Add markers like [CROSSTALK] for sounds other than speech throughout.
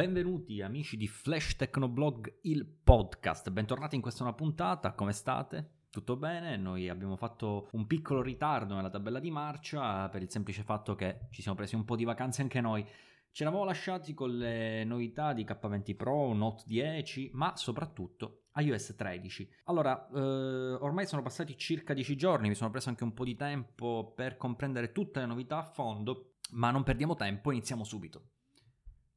Benvenuti amici di Flash Technoblog, il podcast. Bentornati in questa nuova puntata, come state? Tutto bene? Noi abbiamo fatto un piccolo ritardo nella tabella di marcia per il semplice fatto che ci siamo presi un po' di vacanze anche noi. Ci eravamo lasciati con le novità di K20 Pro, Note 10, ma soprattutto iOS 13. Allora, eh, ormai sono passati circa 10 giorni, mi sono preso anche un po' di tempo per comprendere tutte le novità a fondo, ma non perdiamo tempo, iniziamo subito.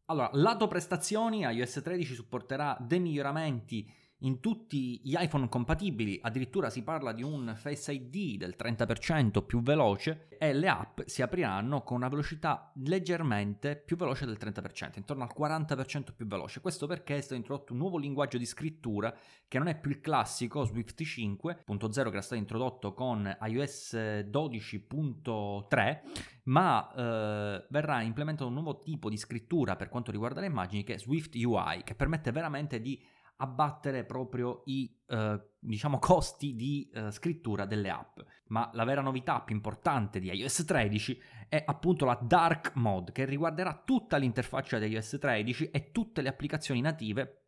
Allora, lato prestazioni, iOS 13 supporterà dei miglioramenti in tutti gli iPhone compatibili, addirittura si parla di un Face ID del 30% più veloce e le app si apriranno con una velocità leggermente più veloce del 30%, intorno al 40% più veloce. Questo perché è stato introdotto un nuovo linguaggio di scrittura che non è più il classico Swift 5.0 che era stato introdotto con iOS 12.3, ma eh, verrà implementato un nuovo tipo di scrittura per quanto riguarda le immagini che è Swift UI, che permette veramente di abbattere proprio i eh, diciamo [LAUGHS] costi di eh, scrittura delle app. Ma la vera novità più importante di iOS 13 è appunto la Dark Mode che riguarderà tutta l'interfaccia di iOS 13 e tutte le applicazioni native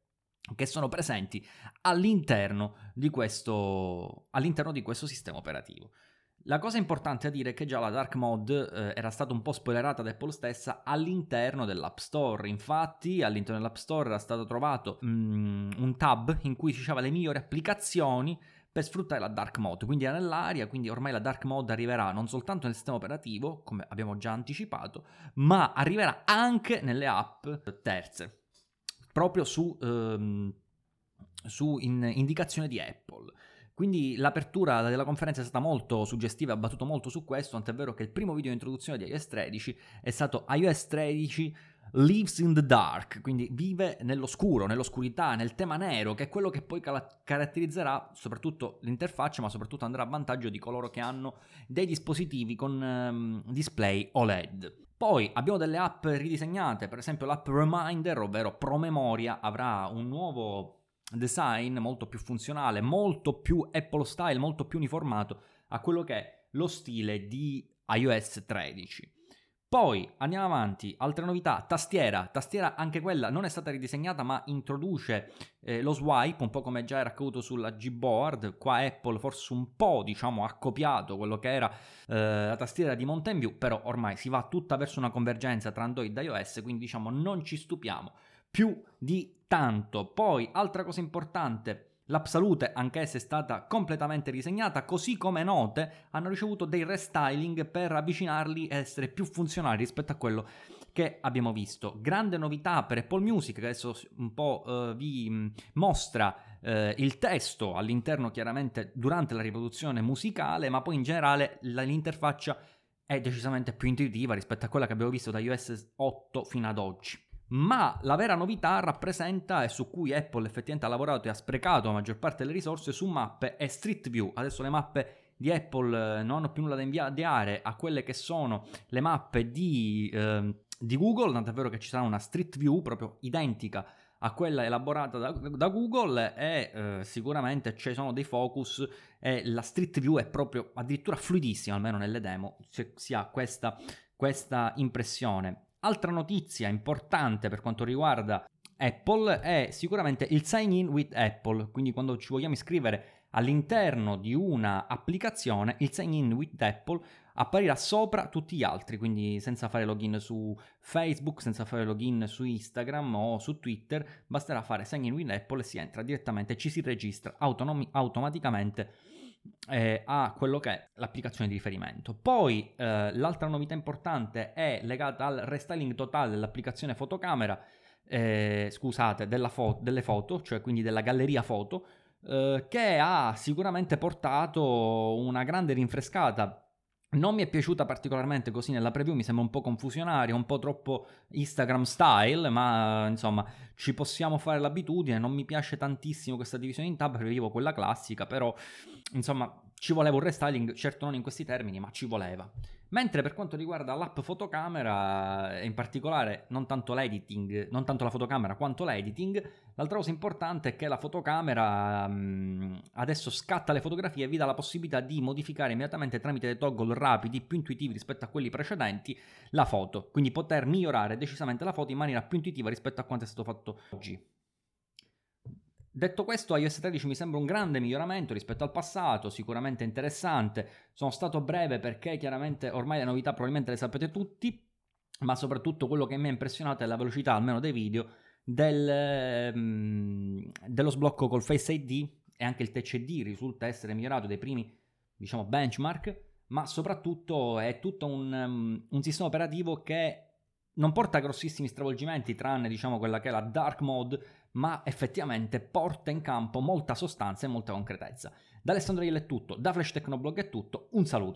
che sono presenti all'interno di questo, all'interno di questo sistema operativo. La cosa importante a dire è che già la dark mode eh, era stata un po' spoilerata da Apple stessa all'interno dell'App Store. Infatti, all'interno dell'App Store era stato trovato mm, un tab in cui si diceva le migliori applicazioni per sfruttare la dark mode. Quindi era nell'aria, quindi ormai la dark mode arriverà non soltanto nel sistema operativo, come abbiamo già anticipato, ma arriverà anche nelle app terze, proprio su, ehm, su in indicazione di Apple. Quindi l'apertura della conferenza è stata molto suggestiva, ha battuto molto su questo, tant'è vero che il primo video di introduzione di iOS 13 è stato iOS 13 lives in the dark, quindi vive nell'oscuro, nell'oscurità, nel tema nero, che è quello che poi caratterizzerà soprattutto l'interfaccia, ma soprattutto andrà a vantaggio di coloro che hanno dei dispositivi con um, display OLED. Poi abbiamo delle app ridisegnate, per esempio l'app Reminder, ovvero Promemoria, avrà un nuovo design molto più funzionale, molto più Apple style, molto più uniformato a quello che è lo stile di iOS 13. Poi andiamo avanti, altre novità, tastiera, tastiera anche quella non è stata ridisegnata ma introduce eh, lo swipe, un po' come già era accaduto sulla Gboard, qua Apple forse un po' diciamo ha copiato quello che era eh, la tastiera di Mountain View, però ormai si va tutta verso una convergenza tra Android e iOS, quindi diciamo non ci stupiamo più di tanto. Poi, altra cosa importante, L'app Salute, anch'essa è stata completamente risegnata, così come note hanno ricevuto dei restyling per avvicinarli e essere più funzionali rispetto a quello che abbiamo visto. Grande novità per Apple Music, adesso un po' uh, vi mm, mostra uh, il testo all'interno chiaramente durante la riproduzione musicale, ma poi in generale l'interfaccia è decisamente più intuitiva rispetto a quella che abbiamo visto da iOS 8 fino ad oggi. Ma la vera novità rappresenta e su cui Apple effettivamente ha lavorato e ha sprecato la maggior parte delle risorse su mappe e Street View. Adesso le mappe di Apple eh, non hanno più nulla da inviare a quelle che sono le mappe di, eh, di Google, tant'è vero che ci sarà una Street View proprio identica a quella elaborata da, da Google e eh, sicuramente ci sono dei focus e la Street View è proprio addirittura fluidissima, almeno nelle demo si ha questa, questa impressione. Altra notizia importante per quanto riguarda Apple è sicuramente il sign in with Apple, quindi quando ci vogliamo iscrivere all'interno di una applicazione, il sign in with Apple apparirà sopra tutti gli altri, quindi senza fare login su Facebook, senza fare login su Instagram o su Twitter, basterà fare sign in with Apple e si entra direttamente ci si registra autonomi- automaticamente eh, a quello che è l'applicazione di riferimento. Poi eh, l'altra novità importante è legata al restyling totale dell'applicazione fotocamera, eh, scusate, fo- delle foto, cioè quindi della galleria foto, eh, che ha sicuramente portato una grande rinfrescata non mi è piaciuta particolarmente così nella preview, mi sembra un po' confusionaria, un po' troppo Instagram style, ma insomma ci possiamo fare l'abitudine, non mi piace tantissimo questa divisione in tab, preferivo quella classica, però insomma ci voleva un restyling, certo non in questi termini, ma ci voleva. Mentre per quanto riguarda l'app fotocamera, in particolare non tanto l'editing, non tanto la fotocamera quanto l'editing, l'altra cosa importante è che la fotocamera mh, adesso scatta le fotografie e vi dà la possibilità di modificare immediatamente tramite dei toggle rapidi, più intuitivi rispetto a quelli precedenti, la foto. Quindi poter migliorare decisamente la foto in maniera più intuitiva rispetto a quanto è stato fatto oggi. Detto questo, iOS 13 mi sembra un grande miglioramento rispetto al passato, sicuramente interessante. Sono stato breve perché chiaramente ormai le novità probabilmente le sapete tutti, ma soprattutto quello che mi ha impressionato è la velocità, almeno dei video, del, um, dello sblocco col Face ID e anche il Touch ID risulta essere migliorato dai primi, diciamo, benchmark, ma soprattutto è tutto un, um, un sistema operativo che non porta grossissimi stravolgimenti, tranne diciamo quella che è la dark mode, ma effettivamente porta in campo molta sostanza e molta concretezza. Da Alessandro Iel è tutto, da Flash Tecnoblog è tutto, un saluto.